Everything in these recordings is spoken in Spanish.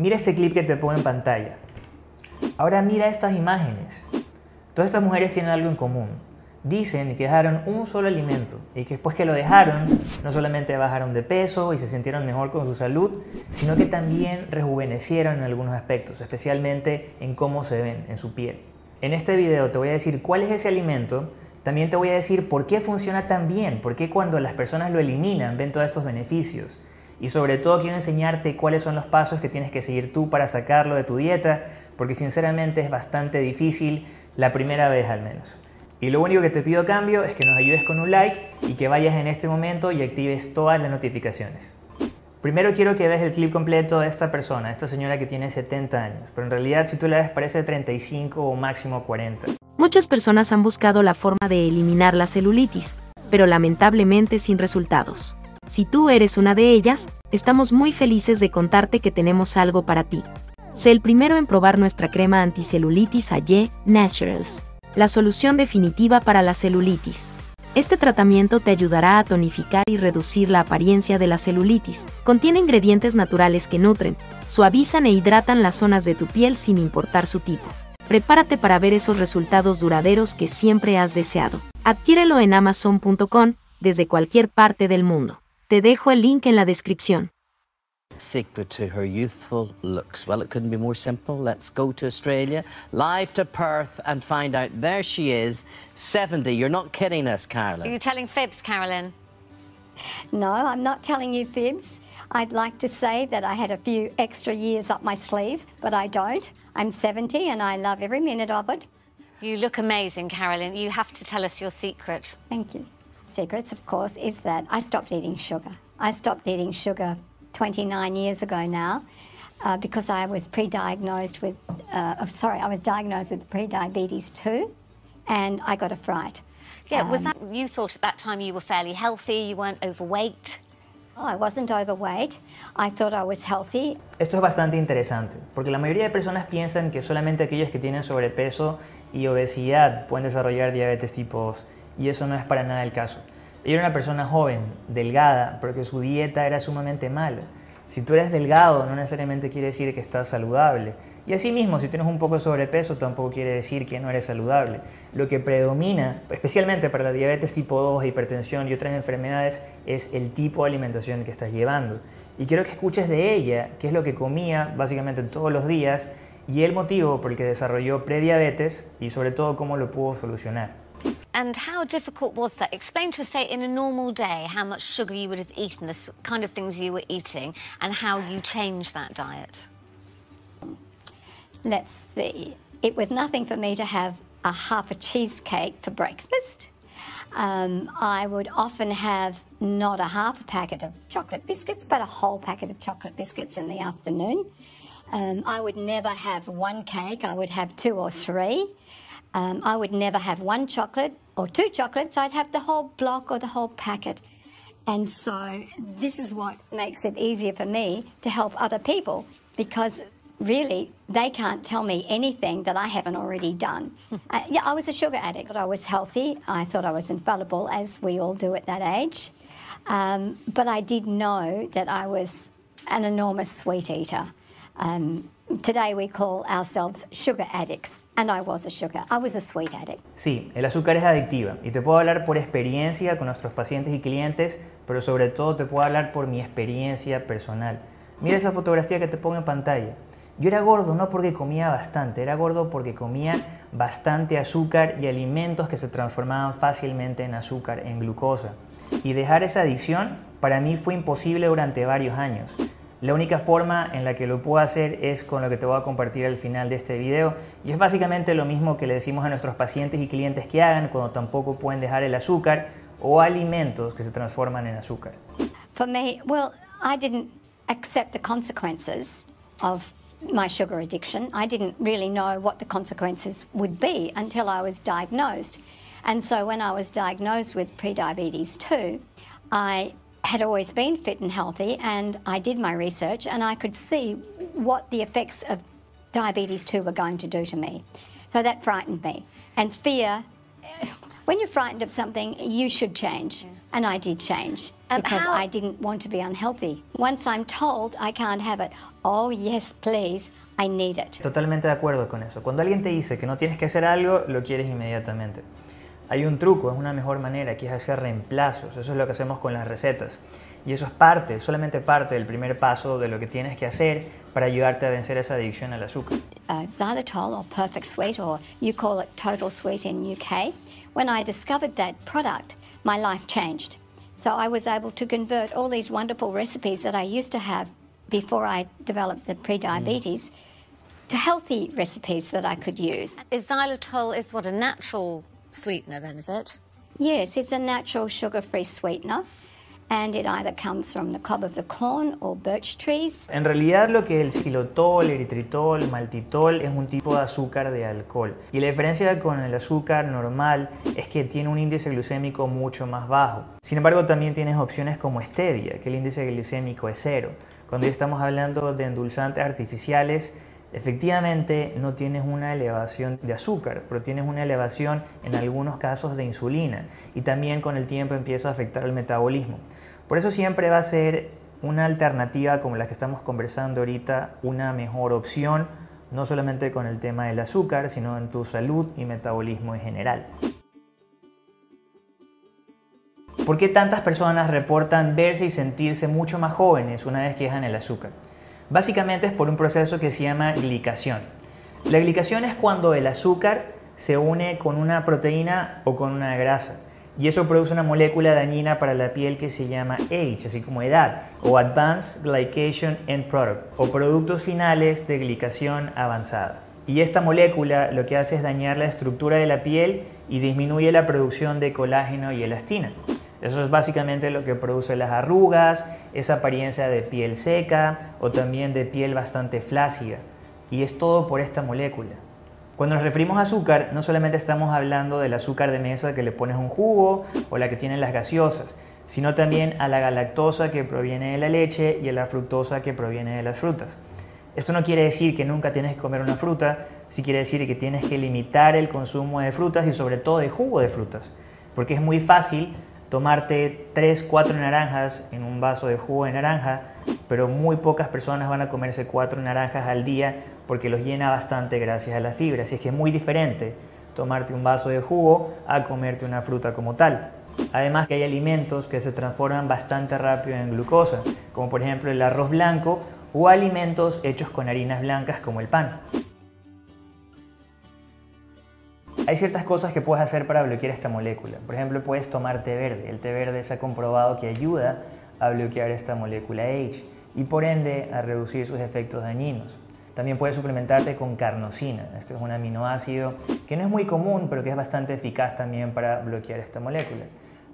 Mira este clip que te pongo en pantalla. Ahora mira estas imágenes. Todas estas mujeres tienen algo en común. Dicen que dejaron un solo alimento y que después que lo dejaron, no solamente bajaron de peso y se sintieron mejor con su salud, sino que también rejuvenecieron en algunos aspectos, especialmente en cómo se ven en su piel. En este video te voy a decir cuál es ese alimento, también te voy a decir por qué funciona tan bien, por qué cuando las personas lo eliminan ven todos estos beneficios. Y sobre todo quiero enseñarte cuáles son los pasos que tienes que seguir tú para sacarlo de tu dieta, porque sinceramente es bastante difícil la primera vez al menos. Y lo único que te pido cambio es que nos ayudes con un like y que vayas en este momento y actives todas las notificaciones. Primero quiero que veas el clip completo de esta persona, esta señora que tiene 70 años, pero en realidad si tú la ves parece 35 o máximo 40. Muchas personas han buscado la forma de eliminar la celulitis, pero lamentablemente sin resultados. Si tú eres una de ellas, estamos muy felices de contarte que tenemos algo para ti. Sé el primero en probar nuestra crema anticelulitis AYE Naturals la solución definitiva para la celulitis. Este tratamiento te ayudará a tonificar y reducir la apariencia de la celulitis. Contiene ingredientes naturales que nutren, suavizan e hidratan las zonas de tu piel sin importar su tipo. Prepárate para ver esos resultados duraderos que siempre has deseado. Adquiérelo en amazon.com desde cualquier parte del mundo. Te dejo el link en la descripción. secret to her youthful looks? Well, it couldn't be more simple. Let's go to Australia, live to Perth, and find out. There she is, 70. You're not kidding us, Carolyn. Are you telling fibs, Carolyn? No, I'm not telling you fibs. I'd like to say that I had a few extra years up my sleeve, but I don't. I'm 70 and I love every minute of it. You look amazing, Carolyn. You have to tell us your secret. Thank you. Secrets, of course, is that I stopped eating sugar. I stopped eating sugar 29 years ago now uh, because I was pre-diagnosed with, uh, oh, sorry, I was diagnosed with pre-diabetes 2 and I got a fright. Yeah, um, was that, you thought at that time you were fairly healthy, you weren't overweight? Oh, I wasn't overweight. I thought I was healthy. Esto es bastante interesante, porque la mayoría de personas piensan que solamente aquellos que tienen sobrepeso y obesidad pueden desarrollar diabetes tipo 2, y eso no es para nada el caso. Ella era una persona joven, delgada, porque su dieta era sumamente mala. Si tú eres delgado, no necesariamente quiere decir que estás saludable. Y asimismo, si tienes un poco de sobrepeso, tampoco quiere decir que no eres saludable. Lo que predomina, especialmente para la diabetes tipo 2, hipertensión y otras enfermedades, es el tipo de alimentación que estás llevando. Y quiero que escuches de ella qué es lo que comía básicamente todos los días y el motivo por el que desarrolló prediabetes y sobre todo cómo lo pudo solucionar. And how difficult was that? Explain to us, say, in a normal day, how much sugar you would have eaten, the kind of things you were eating, and how you changed that diet. Let's see. It was nothing for me to have a half a cheesecake for breakfast. Um, I would often have not a half a packet of chocolate biscuits, but a whole packet of chocolate biscuits in the afternoon. Um, I would never have one cake, I would have two or three. Um, I would never have one chocolate or two chocolates, I'd have the whole block or the whole packet. And so this is what makes it easier for me to help other people because really they can't tell me anything that I haven't already done. uh, yeah, I was a sugar addict, but I was healthy. I thought I was infallible, as we all do at that age. Um, but I did know that I was an enormous sweet eater. Um, today we call ourselves sugar addicts. And I was a sugar. I was a sweet addict. Sí, el azúcar es adictiva y te puedo hablar por experiencia con nuestros pacientes y clientes, pero sobre todo te puedo hablar por mi experiencia personal. Mira esa fotografía que te pongo en pantalla. Yo era gordo no porque comía bastante, era gordo porque comía bastante azúcar y alimentos que se transformaban fácilmente en azúcar, en glucosa. Y dejar esa adicción para mí fue imposible durante varios años. La única forma en la que lo puedo hacer es con lo que te voy a compartir al final de este video y es básicamente lo mismo que le decimos a nuestros pacientes y clientes que hagan cuando tampoco pueden dejar el azúcar o alimentos que se transforman en azúcar. For me, well, I didn't accept the consequences of my sugar addiction. I didn't really know what the consequences would be until I was diagnosed. And so when I was diagnosed with prediabetes 2, I had always been fit and healthy, and I did my research and I could see what the effects of diabetes 2 were going to do to me. So that frightened me. And fear, when you're frightened of something, you should change. Yeah. And I did change Um, because how- I didn't want to be unhealthy. Once I'm told I can't have it, oh yes, please, I need it. Totalmente de acuerdo con eso. Cuando alguien te dice que no tienes que hacer algo, lo quieres inmediatamente. Hay un truco, es una mejor manera, que es hacer reemplazos. Eso es lo que hacemos con las recetas. Y eso es parte, solamente parte del primer paso de lo que tienes que hacer para ayudarte a vencer esa adicción al azúcar. uh, xylitol or perfect sweet or you call it total sweet in UK when i discovered that product my life changed so i was able to convert all these wonderful recipes that i used to have before i developed the pre-diabetes to healthy recipes that i could use Is xylitol is what a natural sweetener then, is it? yes it's a natural sugar-free sweetener and it either comes from the cob of the corn or birch trees En realidad lo que el xilotol, eritritol, maltitol es un tipo de azúcar de alcohol. Y la diferencia con el azúcar normal es que tiene un índice glucémico mucho más bajo. Sin embargo, también tienes opciones como stevia, que el índice glucémico es cero. Cuando ya estamos hablando de endulzantes artificiales, efectivamente no tienes una elevación de azúcar, pero tienes una elevación en algunos casos de insulina y también con el tiempo empieza a afectar el metabolismo. Por eso siempre va a ser una alternativa como la que estamos conversando ahorita, una mejor opción, no solamente con el tema del azúcar, sino en tu salud y metabolismo en general. ¿Por qué tantas personas reportan verse y sentirse mucho más jóvenes una vez que dejan el azúcar? Básicamente es por un proceso que se llama glicación. La glicación es cuando el azúcar se une con una proteína o con una grasa y eso produce una molécula dañina para la piel que se llama age, así como edad, o Advanced Glycation End Product, o productos finales de glicación avanzada. Y esta molécula lo que hace es dañar la estructura de la piel y disminuye la producción de colágeno y elastina. Eso es básicamente lo que produce las arrugas, esa apariencia de piel seca o también de piel bastante flácida. Y es todo por esta molécula. Cuando nos referimos a azúcar, no solamente estamos hablando del azúcar de mesa que le pones un jugo o la que tienen las gaseosas, sino también a la galactosa que proviene de la leche y a la fructosa que proviene de las frutas. Esto no quiere decir que nunca tienes que comer una fruta, sí quiere decir que tienes que limitar el consumo de frutas y sobre todo de jugo de frutas, porque es muy fácil tomarte 3, 4 naranjas en un vaso de jugo de naranja, pero muy pocas personas van a comerse 4 naranjas al día porque los llena bastante gracias a la fibra. Así es que es muy diferente tomarte un vaso de jugo a comerte una fruta como tal. Además que hay alimentos que se transforman bastante rápido en glucosa, como por ejemplo el arroz blanco o alimentos hechos con harinas blancas como el pan. Hay ciertas cosas que puedes hacer para bloquear esta molécula. Por ejemplo, puedes tomar té verde. El té verde se ha comprobado que ayuda a bloquear esta molécula H y por ende a reducir sus efectos dañinos. También puedes suplementarte con carnosina. Este es un aminoácido que no es muy común, pero que es bastante eficaz también para bloquear esta molécula.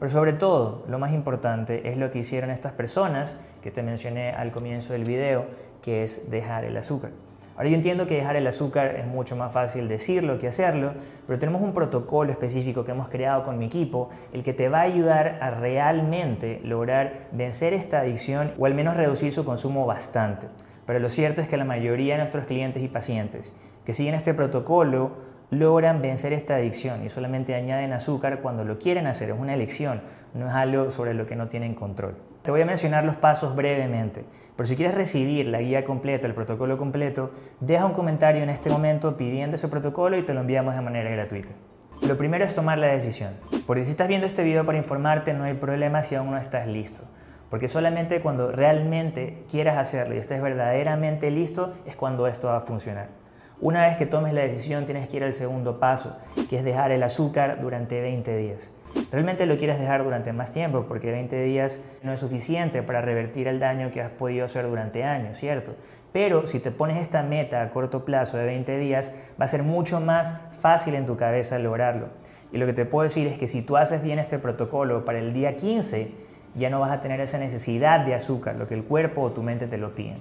Pero sobre todo, lo más importante es lo que hicieron estas personas que te mencioné al comienzo del video, que es dejar el azúcar. Ahora yo entiendo que dejar el azúcar es mucho más fácil decirlo que hacerlo, pero tenemos un protocolo específico que hemos creado con mi equipo, el que te va a ayudar a realmente lograr vencer esta adicción o al menos reducir su consumo bastante. Pero lo cierto es que la mayoría de nuestros clientes y pacientes que siguen este protocolo logran vencer esta adicción y solamente añaden azúcar cuando lo quieren hacer. Es una elección, no es algo sobre lo que no tienen control. Te voy a mencionar los pasos brevemente, pero si quieres recibir la guía completa, el protocolo completo, deja un comentario en este momento pidiendo ese protocolo y te lo enviamos de manera gratuita. Lo primero es tomar la decisión, porque si estás viendo este video para informarte no hay problema si aún no estás listo. Porque solamente cuando realmente quieras hacerlo y estés verdaderamente listo es cuando esto va a funcionar. Una vez que tomes la decisión tienes que ir al segundo paso, que es dejar el azúcar durante 20 días. Realmente lo quieres dejar durante más tiempo porque 20 días no es suficiente para revertir el daño que has podido hacer durante años, ¿cierto? Pero si te pones esta meta a corto plazo de 20 días, va a ser mucho más fácil en tu cabeza lograrlo. Y lo que te puedo decir es que si tú haces bien este protocolo para el día 15, ya no vas a tener esa necesidad de azúcar, lo que el cuerpo o tu mente te lo piden.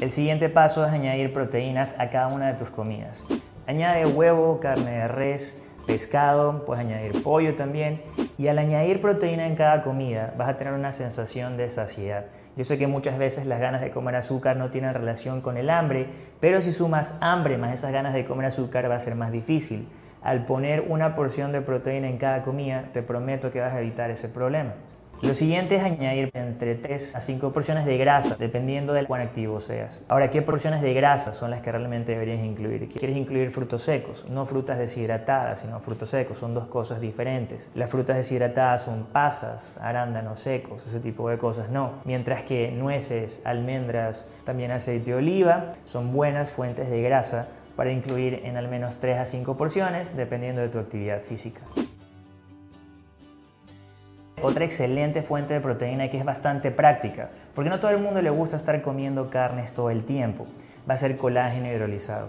El siguiente paso es añadir proteínas a cada una de tus comidas. Añade huevo, carne de res, pescado, puedes añadir pollo también. Y al añadir proteína en cada comida vas a tener una sensación de saciedad. Yo sé que muchas veces las ganas de comer azúcar no tienen relación con el hambre, pero si sumas hambre más esas ganas de comer azúcar va a ser más difícil. Al poner una porción de proteína en cada comida, te prometo que vas a evitar ese problema. Lo siguiente es añadir entre 3 a 5 porciones de grasa, dependiendo de cuán activo seas. Ahora, ¿qué porciones de grasa son las que realmente deberías incluir? ¿Quieres incluir frutos secos? No frutas deshidratadas, sino frutos secos. Son dos cosas diferentes. Las frutas deshidratadas son pasas, arándanos secos, ese tipo de cosas no. Mientras que nueces, almendras, también aceite de oliva son buenas fuentes de grasa para incluir en al menos 3 a 5 porciones, dependiendo de tu actividad física. Otra excelente fuente de proteína que es bastante práctica, porque no todo el mundo le gusta estar comiendo carnes todo el tiempo, va a ser colágeno hidrolizado.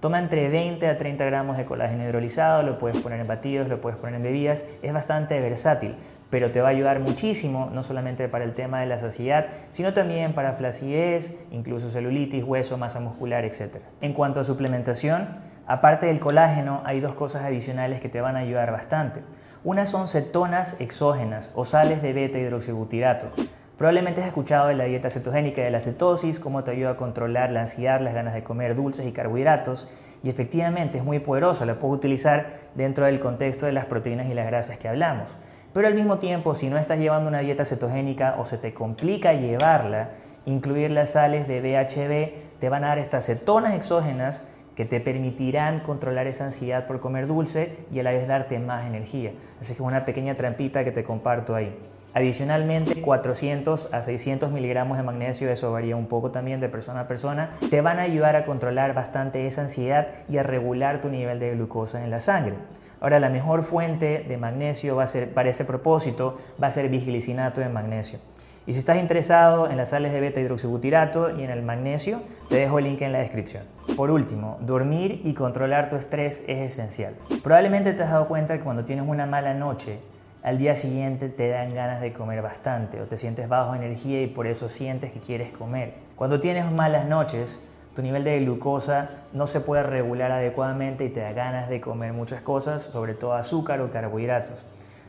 Toma entre 20 a 30 gramos de colágeno hidrolizado, lo puedes poner en batidos, lo puedes poner en bebidas, es bastante versátil, pero te va a ayudar muchísimo, no solamente para el tema de la saciedad, sino también para flacidez, incluso celulitis, hueso, masa muscular, etc. En cuanto a suplementación, aparte del colágeno, hay dos cosas adicionales que te van a ayudar bastante. Unas son cetonas exógenas o sales de beta hidroxibutirato. Probablemente has escuchado de la dieta cetogénica de la cetosis, cómo te ayuda a controlar la ansiedad, las ganas de comer dulces y carbohidratos. Y efectivamente es muy poderoso, la puedes utilizar dentro del contexto de las proteínas y las grasas que hablamos. Pero al mismo tiempo, si no estás llevando una dieta cetogénica o se te complica llevarla, incluir las sales de BHB te van a dar estas cetonas exógenas que te permitirán controlar esa ansiedad por comer dulce y a la vez darte más energía. Así que es una pequeña trampita que te comparto ahí. Adicionalmente, 400 a 600 miligramos de magnesio, eso varía un poco también de persona a persona, te van a ayudar a controlar bastante esa ansiedad y a regular tu nivel de glucosa en la sangre. Ahora, la mejor fuente de magnesio va a ser, para ese propósito va a ser biglicinato de magnesio. Y si estás interesado en las sales de beta hidroxibutirato y en el magnesio, te dejo el link en la descripción. Por último, dormir y controlar tu estrés es esencial. Probablemente te has dado cuenta que cuando tienes una mala noche, al día siguiente te dan ganas de comer bastante o te sientes bajo energía y por eso sientes que quieres comer. Cuando tienes malas noches, tu nivel de glucosa no se puede regular adecuadamente y te da ganas de comer muchas cosas, sobre todo azúcar o carbohidratos.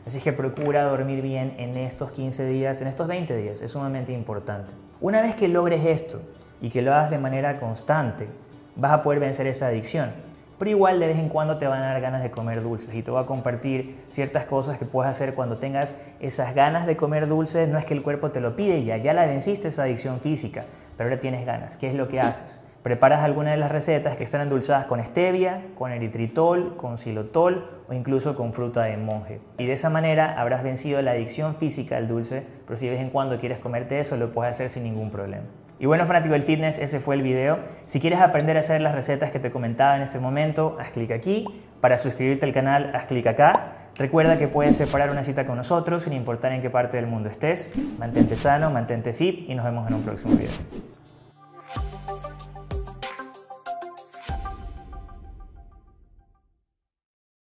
Así que procura dormir bien en estos 15 días, en estos 20 días, es sumamente importante. Una vez que logres esto y que lo hagas de manera constante, vas a poder vencer esa adicción. Pero igual de vez en cuando te van a dar ganas de comer dulces y te voy a compartir ciertas cosas que puedes hacer cuando tengas esas ganas de comer dulces. No es que el cuerpo te lo pide ya, ya la venciste esa adicción física, pero ahora tienes ganas. ¿Qué es lo que haces? Preparas alguna de las recetas que están endulzadas con stevia, con eritritol, con xilotol o incluso con fruta de monje. Y de esa manera habrás vencido la adicción física al dulce, pero si de vez en cuando quieres comerte eso, lo puedes hacer sin ningún problema. Y bueno, fanático del fitness, ese fue el video. Si quieres aprender a hacer las recetas que te comentaba en este momento, haz clic aquí. Para suscribirte al canal, haz clic acá. Recuerda que puedes separar una cita con nosotros sin importar en qué parte del mundo estés. Mantente sano, mantente fit y nos vemos en un próximo video.